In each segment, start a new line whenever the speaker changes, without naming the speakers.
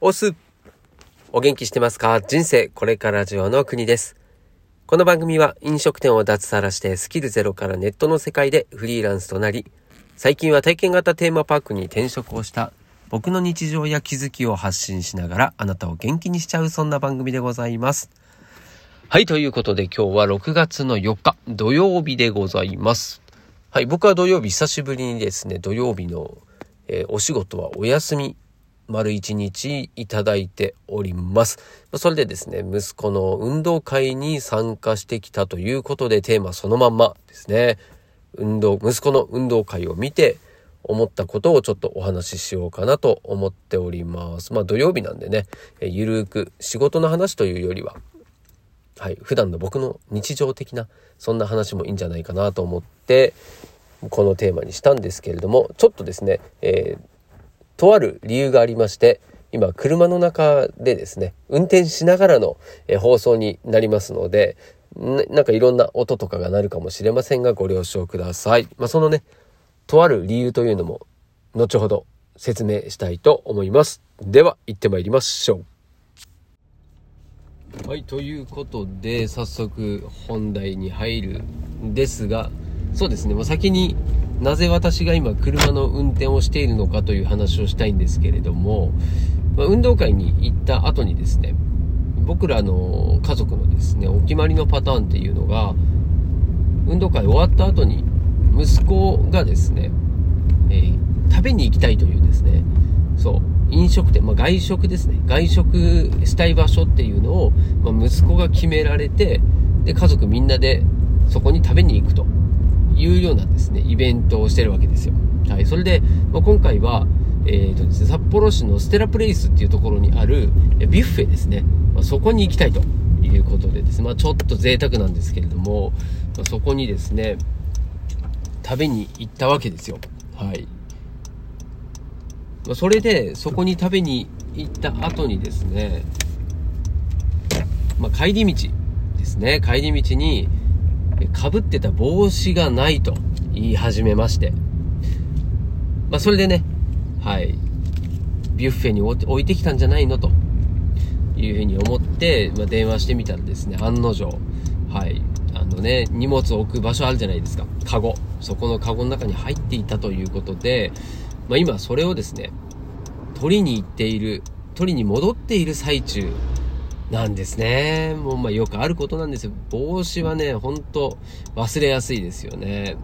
オスお元気してますか？人生これからジオの国です。この番組は飲食店を脱サラしてスキルゼロからネットの世界でフリーランスとなり、最近は体験型テーマパークに転職をした僕の日常や気づきを発信しながらあなたを元気にしちゃうそんな番組でございます。はい、ということで今日は6月の4日土曜日でございます。はい、僕は土曜日久しぶりにですね、土曜日の、えー、お仕事はお休み丸一日いただいております。それでですね、息子の運動会に参加してきたということでテーマそのまんまですね。運動、息子の運動会を見て思ったことをちょっとお話ししようかなと思っております。まあ土曜日なんでね、ゆるーく仕事の話というよりは、はい、普段の僕の日常的なそんな話もいいんじゃないかなと思ってこのテーマにしたんですけれどもちょっとですね、えーとある理由がありまして、今車の中でですね、運転しながらの、え放送になりますので、なんかいろんな音とかが鳴るかもしれませんがご了承ください。まあ、そのね、とある理由というのも後ほど説明したいと思います。では行ってまいりましょう。はい、ということで早速本題に入るんですが、そうですね、まあ、先になぜ私が今車の運転をしているのかという話をしたいんですけれども、まあ、運動会に行った後にですね、僕らの家族のですね、お決まりのパターンっていうのが、運動会終わった後に息子がですね、えー、食べに行きたいというですね、そう、飲食店、まあ、外食ですね。外食したい場所っていうのを、まあ、息子が決められて、で、家族みんなでそこに食べに行くと。いうようなですね、イベントをしてるわけですよ。はい。それで、まあ、今回は、えーとですね、札幌市のステラプレイスっていうところにあるビュッフェですね。まあ、そこに行きたいということでですね、まあ、ちょっと贅沢なんですけれども、まあ、そこにですね、食べに行ったわけですよ。はい。ま、それで、そこに食べに行った後にですね、まあ、帰り道ですね、帰り道に、かぶってた帽子がないと言い始めまして。まあ、それでね、はい、ビュッフェに置いてきたんじゃないのというふうに思って、まあ、電話してみたらですね、案の定、はい、あのね、荷物を置く場所あるじゃないですか。カゴ。そこのカゴの中に入っていたということで、まあ、今それをですね、取りに行っている、取りに戻っている最中なんですね。もうまあよくあることなんですよ。帽子はね、ほんと忘れやすいですよね。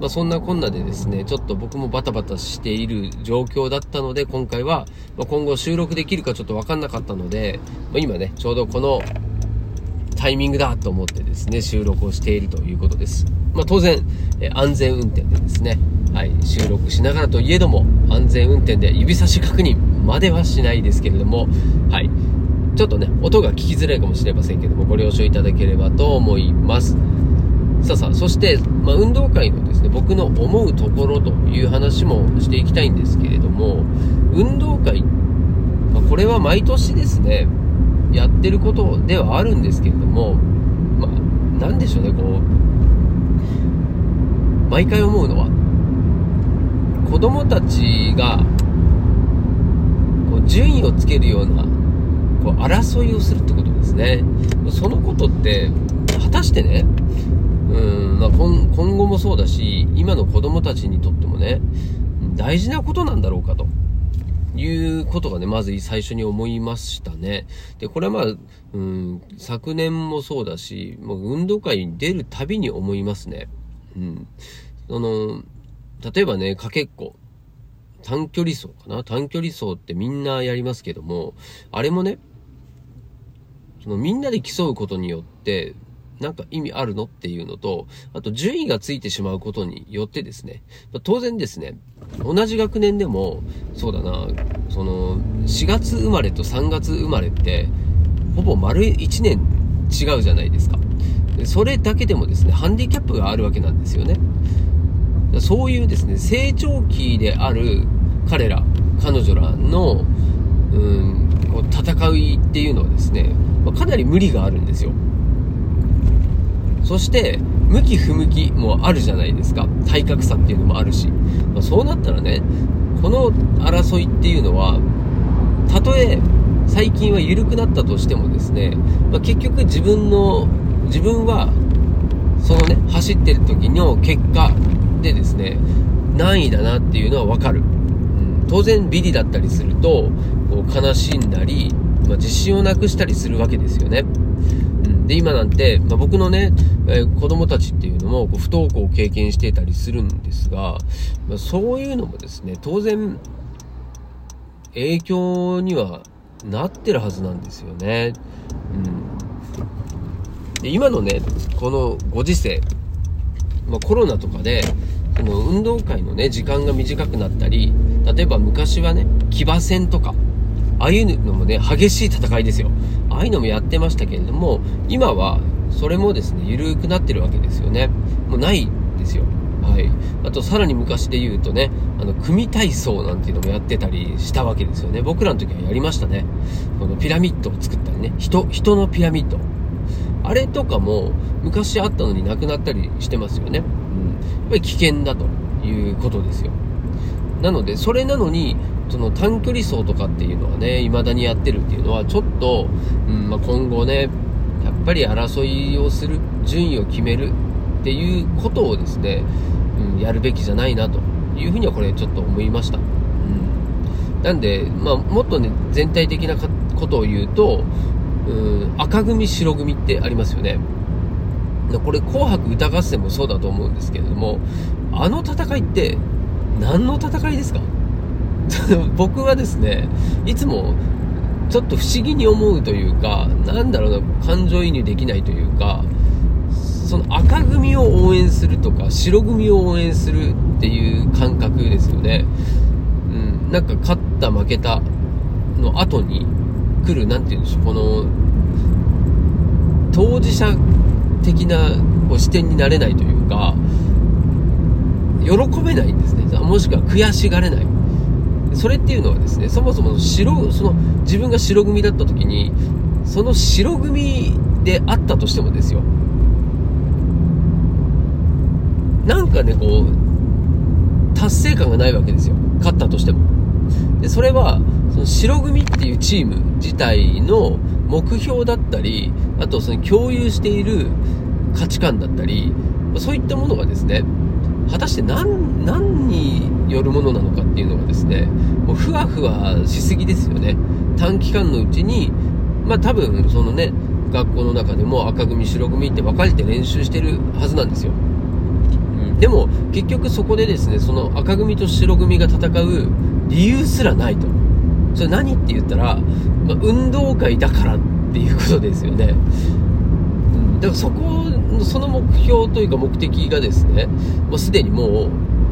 まあそんなこんなでですね、ちょっと僕もバタバタしている状況だったので、今回は、ま今後収録できるかちょっとわかんなかったので、まあ、今ね、ちょうどこのタイミングだと思ってですね、収録をしているということです。ま当然、え安全運転でですね、はい、収録しながらといえども、安全運転で指差し確認まではしないですけれども、はい、ちょっとね、音が聞きづらいかもしれませんけども、ご了承いただければと思います。さあさあ、そして、まあ、運動会のですね、僕の思うところという話もしていきたいんですけれども、運動会、まあ、これは毎年ですね、やってることではあるんですけれども、まあ、なんでしょうね、こう、毎回思うのは、子供たちが、こう、順位をつけるようなこう争いをするってことですね。そのことって、果たしてね、うんまあ、今今後もそうだし、今の子供たちにとってもね、大事なことなんだろうかと。いうことがね、まず最初に思いましたね。で、これはまあ、うん、昨年もそうだし、もう運動会に出るたびに思いますね。うん。その、例えばね、かけっこ。短距離走かな短距離走ってみんなやりますけども、あれもね、そのみんなで競うことによって、なんか意味あるのっていうのと、あと順位がついてしまうことによってですね、当然ですね、同じ学年でも、そうだな、その、4月生まれと3月生まれって、ほぼ丸1年違うじゃないですか。それだけでもですね、ハンディキャップがあるわけなんですよね。そういうですね、成長期である彼ら、彼女らの、うん、こう戦いっていうのはですね、まあ、かなり無理があるんですよ。そして、向き不向きもあるじゃないですか。体格差っていうのもあるし。まあ、そうなったらね、この争いっていうのは、たとえ最近は緩くなったとしてもですね、まあ、結局自分の自分はそのね走ってる時の結果でですね何位だなっていうのは分かる、うん、当然ビリだったりするとこう悲しんだり、まあ、自信をなくしたりするわけですよね、うん、で今なんて、まあ、僕のね、えー、子供たちっていうのもこう不登校を経験していたりするんですが、まあ、そういうのもですね当然影響にはなってるはずなんですよね。うん、で今のねこのご時世、まあ、コロナとかでその運動会のね時間が短くなったり例えば昔はね騎馬戦とかああいうのもね激しい戦いですよ。ああいうのもやってましたけれども今はそれもですね緩くなってるわけですよね。もうないですよ。はい、あとさらに昔で言うとねあの組体操なんていうのもやってたりしたわけですよね。僕らの時はやりましたね。このピラミッドを作ったりね。人人のピラミッド。あれとかも昔あったのになくなったりしてますよね、うん、やっぱり危険だということですよ。なのでそれなのにその短距離走とかっていうのはね未だにやってるっていうのはちょっと、うんまあ、今後ねやっぱり争いをする順位を決めるっていうことをですね、うん、やるべきじゃないなというふうにはこれちょっと思いました。うん、なんで、まあ、もっとね、全体的なことを言うと、うん、赤組、白組ってありますよね。これ、紅白歌合戦もそうだと思うんですけれども、あの戦いって何の戦いですか？僕はですね、いつもちょっと不思議に思うというか、なんだろうな、感情移入できないというか、その赤組を応援するとか白組を応援するっていう感覚ですよね、うん、なんか勝った負けたの後に来る何て言うんでしょうこの当事者的なこう視点になれないというか喜べないんですね。もしくは悔しがれない。それっていうのはですねそもそも白その自分が白組だった時にその白組であったとしてもですよなんかね、こう、達成感がないわけですよ。勝ったとしても。で、それは、その白組っていうチーム自体の目標だったり、あとその共有している価値観だったり、そういったものがですね、果たして何、何によるものなのかっていうのがですね、もうふわふわしすぎですよね。短期間のうちに、まあ多分そのね、学校の中でも赤組白組って分かれて練習してるはずなんですよ。でも結局そこでですねその赤組と白組が戦う理由すらないとそれ何って言ったら、まあ、運動会だからっていうことですよね、うん、だからそこその目標というか目的がですねもうすでにもう、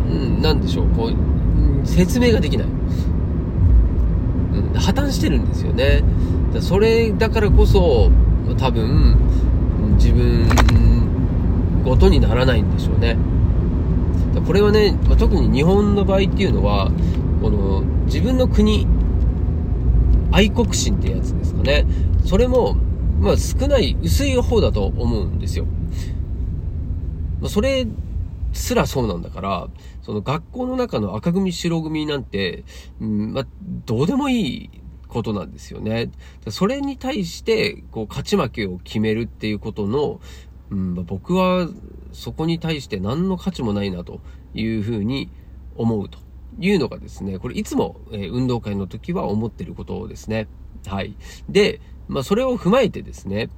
うん、何でしょうこう、説明ができない、うん、破綻してるんですよね。それだからこそ多分自分ごとにならないんでしょうね。これはね、ま、特に日本の場合っていうのはこの自分の国愛国心ってやつですかね。それも、まあ、少ない薄い方だと思うんですよ、それすらそうなんだからその学校の中の赤組白組なんて、うんまあ、どうでもいいことなんですよね。それに対して、こう、勝ち負けを決めるっていうことの、うんま、僕はそこに対して何の価値もないなというふうに思うというのがですね、これいつも、え運動会の時は思ってることですね。はい。で、まあそれを踏まえてですね、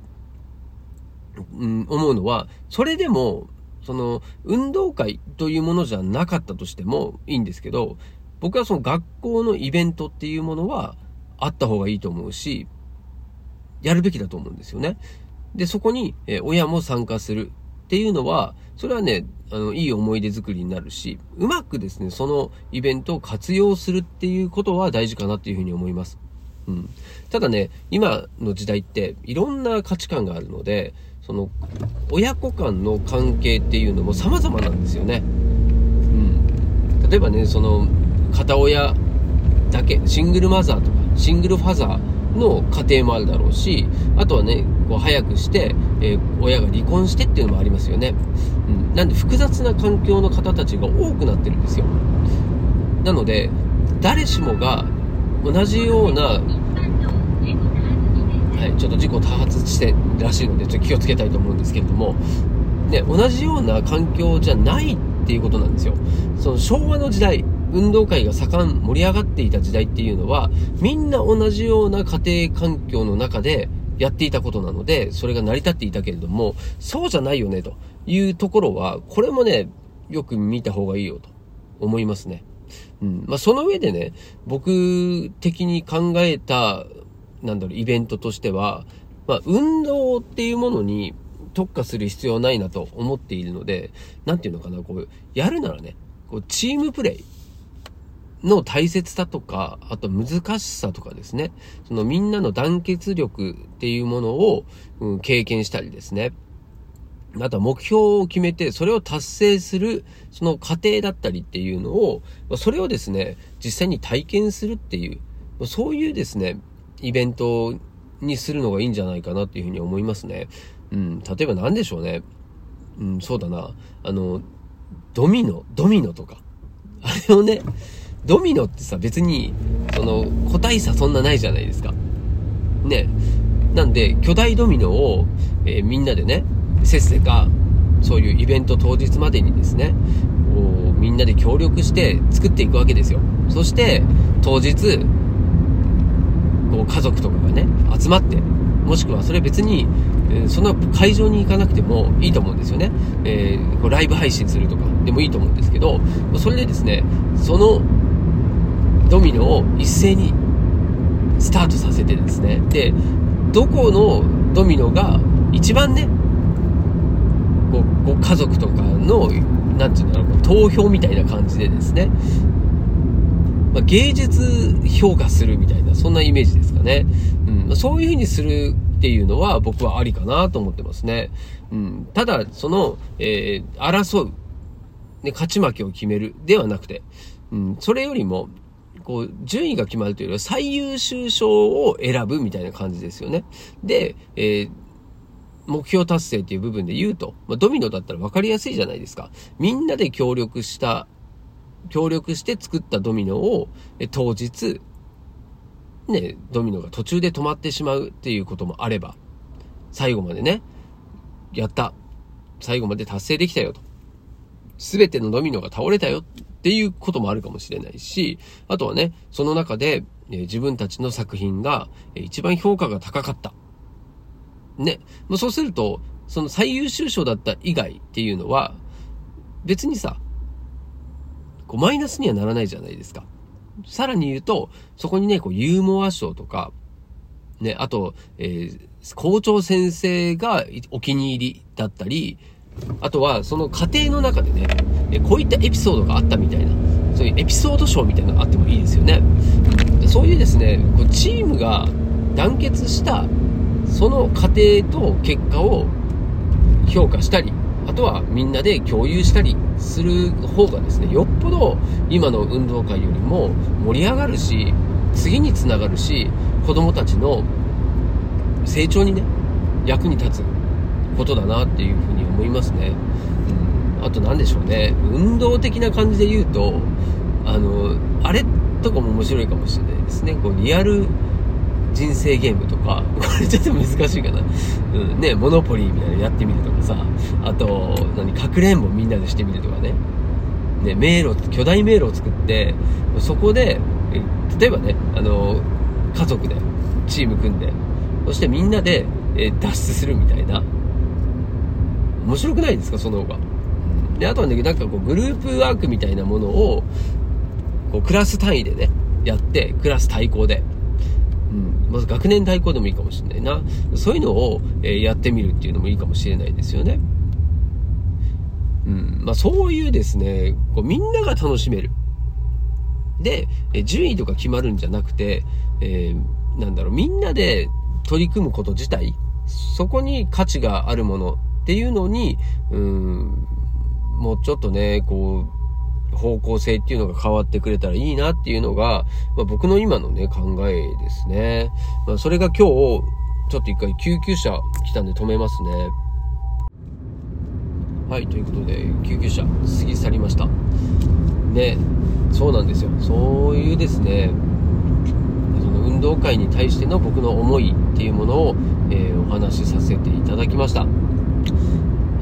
うん、思うのは、それでも、その、運動会というものじゃなかったとしてもいいんですけど、僕はその学校のイベントっていうものはあった方がいいと思うし、やるべきだと思うんですよね。で、そこに、え親も参加するっていうのは、それはね、あの、いい思い出作りになるし、うまくですね、そのイベントを活用するっていうことは大事かなっていうふうに思います。うん。ただね、今の時代っていろんな価値観があるので、その、親子間の関係っていうのも様々なんですよね。うん。例えばね、その、片親だけ、シングルマザーとか、シングルファザー、の家庭もあるだろうし、あとはね、こう早くして、えー、親が離婚してっていうのもありますよね。うん。なんで複雑な環境の方たちが多くなってるんですよ。なので、誰しもが同じような、はい、ちょっと事故多発地点らしいので、ちょっと気をつけたいと思うんですけれども、ね、同じような環境じゃないっていうことなんですよ。その昭和の時代、運動会が盛ん、盛り上がっていた時代っていうのは、みんな同じような家庭環境の中でやっていたことなので、それが成り立っていたけれども、そうじゃないよね、というところは、これもね、よく見た方がいいよ、と思いますね。うん。まあ、その上でね、僕的に考えた、なんだろう、イベントとしては、まあ、運動っていうものに特化する必要ないなと思っているので、なんていうのかな、こう、やるならね、こう、チームプレイ。の大切さとか、あと難しさとかですね。そのみんなの団結力っていうものを、うん、経験したりですね。あとは目標を決めて、それを達成する、その過程だったりっていうのを、それをですね、実際に体験するっていう、そういうですね、イベントにするのがいいんじゃないかなっていうふうに思いますね。うん、例えば何でしょうね。うん、そうだな。あの、ドミノ、ドミノとか。あれをね、ドミノってさ、別に、その、個体差そんなないじゃないですか。ね。なんで、巨大ドミノを、えー、みんなでね、せっせか、そういうイベント当日までにですね、みんなで協力して作っていくわけですよ。そして、当日、こう家族とかがね、集まって、もしくはそれ別に、え、その会場に行かなくてもいいと思うんですよね。えー、こうライブ配信するとかでもいいと思うんですけど、それでですね、そのドミノを一斉にスタートさせてですね、で、どこのドミノが一番ね、こうご家族とかの、なんていうんだろう、投票みたいな感じでですね、まあ、芸術評価するみたいな、そんなイメージですかね。うん、そういう風にするっていうのは僕はありかなと思ってますね。うん、ただ、その、えー、争う、ね、勝ち負けを決めるではなくて、うん、それよりも、こう、順位が決まるというよりは最優秀賞を選ぶみたいな感じですよね。で、えー目標達成っていう部分で言うと、まあ、ドミノだったら分かりやすいじゃないですか。みんなで協力した、協力して作ったドミノを、え当日、ね、ドミノが途中で止まってしまうっていうこともあれば、最後までね、やった。最後まで達成できたよと。すべてのドミノが倒れたよっていうこともあるかもしれないし、あとはね、その中で、え自分たちの作品が、え一番評価が高かった。ね。もうそうすると、その最優秀賞だった以外っていうのは、別にさ、こうマイナスにはならないじゃないですか。さらに言うと、そこにね、こうユーモア賞とか、ね、あと、えー、校長先生がお気に入りだったり、あとはその過程の中でね、こういったエピソードがあったみたいな、そういうエピソード賞みたいなのがあってもいいですよね。そういうですね、こうチームが団結したその過程と結果を評価したり、あとはみんなで共有したりする方がですね、よっぽど今の運動会よりも盛り上がるし、次につながるし、子供たちの成長にね、役に立つことだなっていうふうに思いますね。うん、あと何でしょうね、運動的な感じで言うと、あの、あれとかも面白いかもしれないですね。こうリアル人生ゲームとか、これちょっと難しいかな。うん、ね、モノポリーみたいなのやってみるとかさ、あと、何、かくれんぼみんなでしてみるとかね。ね、迷路、巨大迷路を作って、そこで、例えばね、あの、家族で、チーム組んで、そしてみんなで、え脱出するみたいな。面白くないですか、その方が。で、あとはね、なんかこう、グループワークみたいなものを、こう、クラス単位でね、やって、クラス対抗で。うん、まず学年対抗でもいいかもしれないな。そういうのを、えー、やってみるっていうのもいいかもしれないですよね。うん、まあそういうですね、こうみんなが楽しめる。で、え順位とか決まるんじゃなくて、えー、なんだろう、みんなで取り組むこと自体、そこに価値があるものっていうのに、うん、もうちょっとね、こう、方向性っていうのが変わってくれたらいいなっていうのが、まあ、僕の今のね、考えですね。まあ、それが今日、ちょっと一回救急車来たんで止めますね。はい、ということで、救急車過ぎ去りました。ね、そうなんですよ。そういうですね、その運動会に対しての僕の思いっていうものを、えー、お話しさせていただきました。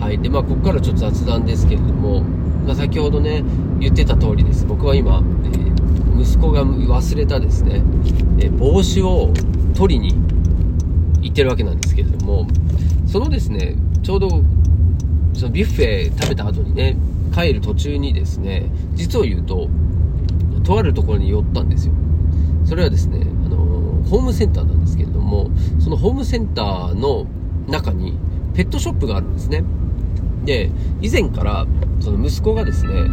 はい。で、まあ、ここからちょっと雑談ですけれども、まあ、先ほどね、言ってた通りです。僕は今、えー、息子が忘れたですね、えー、帽子を取りに行ってるわけなんですけれども、そのですね、ちょうど、そのビュッフェ食べた後にね、帰る途中にですね、実を言うと、とあるところに寄ったんですよ。それはですね、あのホームセンターなんですけれども、そのホームセンターの中にペットショップがあるんですね。で、以前からその息子がですね、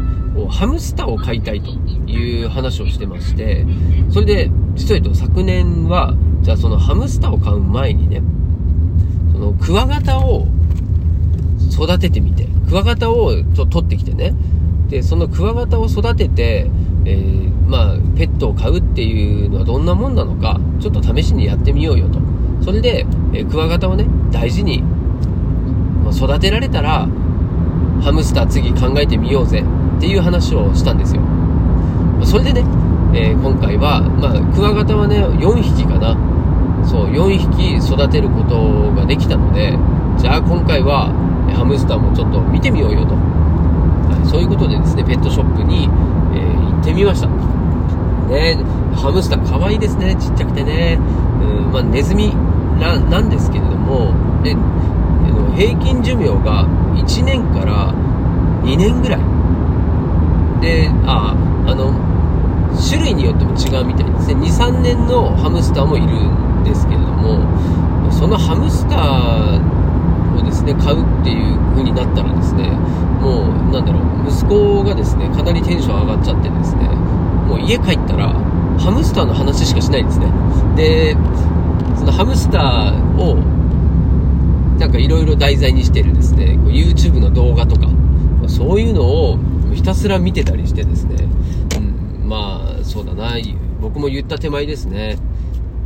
ハムスターを飼いたいという話をしてまして、それで、実は言うと昨年は、じゃあそのハムスターを飼う前にね、そのクワガタを育ててみて、クワガタをと取ってきてね、で、そのクワガタを育てて、えー、まあ、ペットを飼うっていうのはどんなもんなのか、ちょっと試しにやってみようよと。それで、えー、クワガタをね、大事に、ま、育てられたら、ハムスター次考えてみようぜっていう話をしたんですよ。それでね、えー、今回は、まあ、クワガタはね、4匹かな。そう、4匹育てることができたので、じゃあ今回は、ハムスターもちょっと見てみようよと。はい、そういうことでですね、ペットショップに、えー、行ってみました。ね、ハムスター可愛いですね、ちっちゃくてね。うん、まあ、ネズミななんですけれども、で、平均寿命が1年から2年ぐらい。で、あ、あの、種類によっても違うみたいですね。2、3年のハムスターもいるんですけれども、そのハムスターをですね、買うっていう風になったらですね、もう、なんだろう、息子がですね、かなりテンション上がっちゃってですね、もう家帰ったら、ハムスターの話しかしないんですね。で、そのハムスターを、かいろいろ題材にしてるですね、YouTube の動画とか、そういうのをひたすら見てたりしてですね、うん、まあ、そうだな、僕も言った手前ですね、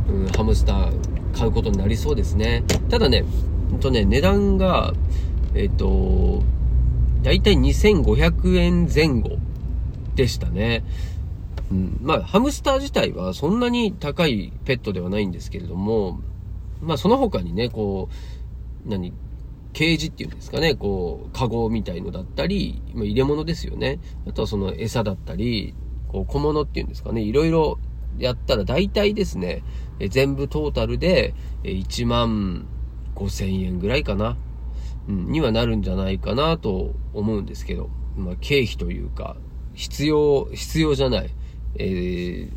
うん、ハムスター買うことになりそうですね。ただね、ほんとね、値段が、えっ、と、だいたい2500円前後でしたね。うん、まあ、ハムスター自体はそんなに高いペットではないんですけれども、まあ、その他にね、こう、何、ケージっていうんですかね、こう、カゴみたいのだったり、ま、入れ物ですよね。あとはその餌だったり、こう、小物っていうんですかね、いろいろやったら大体ですね、え全部トータルで1万5000円ぐらいかな、うん、にはなるんじゃないかなと思うんですけど、まあ、経費というか、必要、必要じゃない。え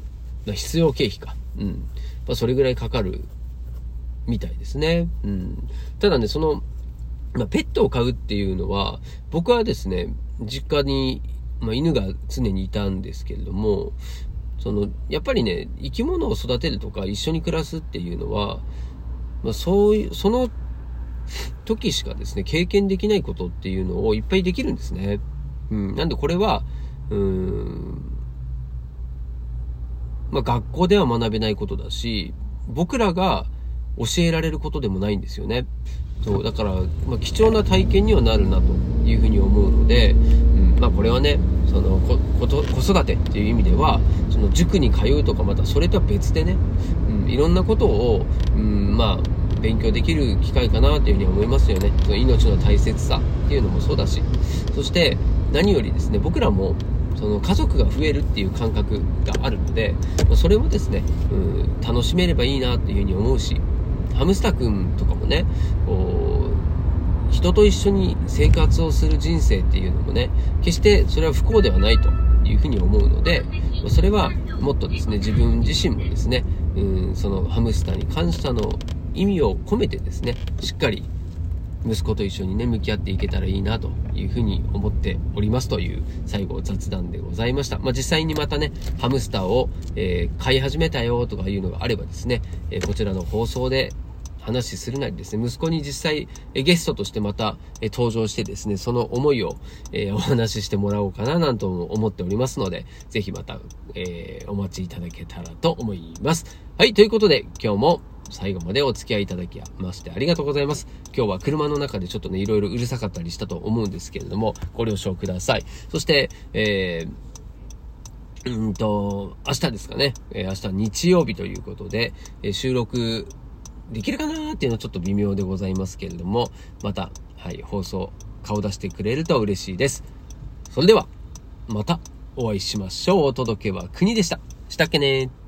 ー、必要経費か。うん。まあ、それぐらいかかるみたいですね。うん。ただね、その、まあ、ペットを飼うっていうのは、僕はですね、実家に、まあ、犬が常にいたんですけれども、その、やっぱりね、生き物を育てるとか一緒に暮らすっていうのは、まあ、そういう、その時しかですね、経験できないことっていうのをいっぱいできるんですね。うん。なんでこれは、うーん、まあ、学校では学べないことだし、僕らが教えられることでもないんですよね。そう、だから、まあ、貴重な体験にはなるなというふうに思うので、うん、まあ、これはね、そのこと子育てっていう意味では、その塾に通うとかまたそれとは別でね、うん、いろんなことを、うん、まあ、勉強できる機会かなというふうに思いますよね。その命の大切さっていうのもそうだし、そして何よりですね、僕らもその家族が増えるっていう感覚があるので、それもですね、うん、楽しめればいいなっていうふうに思うし、ハムスターくんとかもね、こう、人と一緒に生活をする人生っていうのもね、決してそれは不幸ではないというふうに思うので、それはもっとですね、自分自身もですね、うん、そのハムスターに感謝の意味を込めてですね、しっかり息子と一緒にね、向き合っていけたらいいなというふうに思っておりますという最後雑談でございました。まあ、実際にまたね、ハムスターを、えー、飼い始めたよとかいうのがあればですね、えー、こちらの放送で話するなりですね、息子に実際、えゲストとしてまた、え登場してですね、その思いを、えお話ししてもらおうかななんと思っておりますので、ぜひまた、えお待ちいただけたらと思います。はい、ということで今日も最後までお付き合いいただきましてありがとうございます。今日は車の中でちょっとね、いろいろうるさかったりしたと思うんですけれども、ご了承ください。そして、えーうんと、明日ですかね。えー、明日日曜日ということで、えー、収録できるかなっていうのはちょっと微妙でございますけれども、また、はい、放送、顔出してくれると嬉しいです。それでは、またお会いしましょう。お届けは国でした。したっけね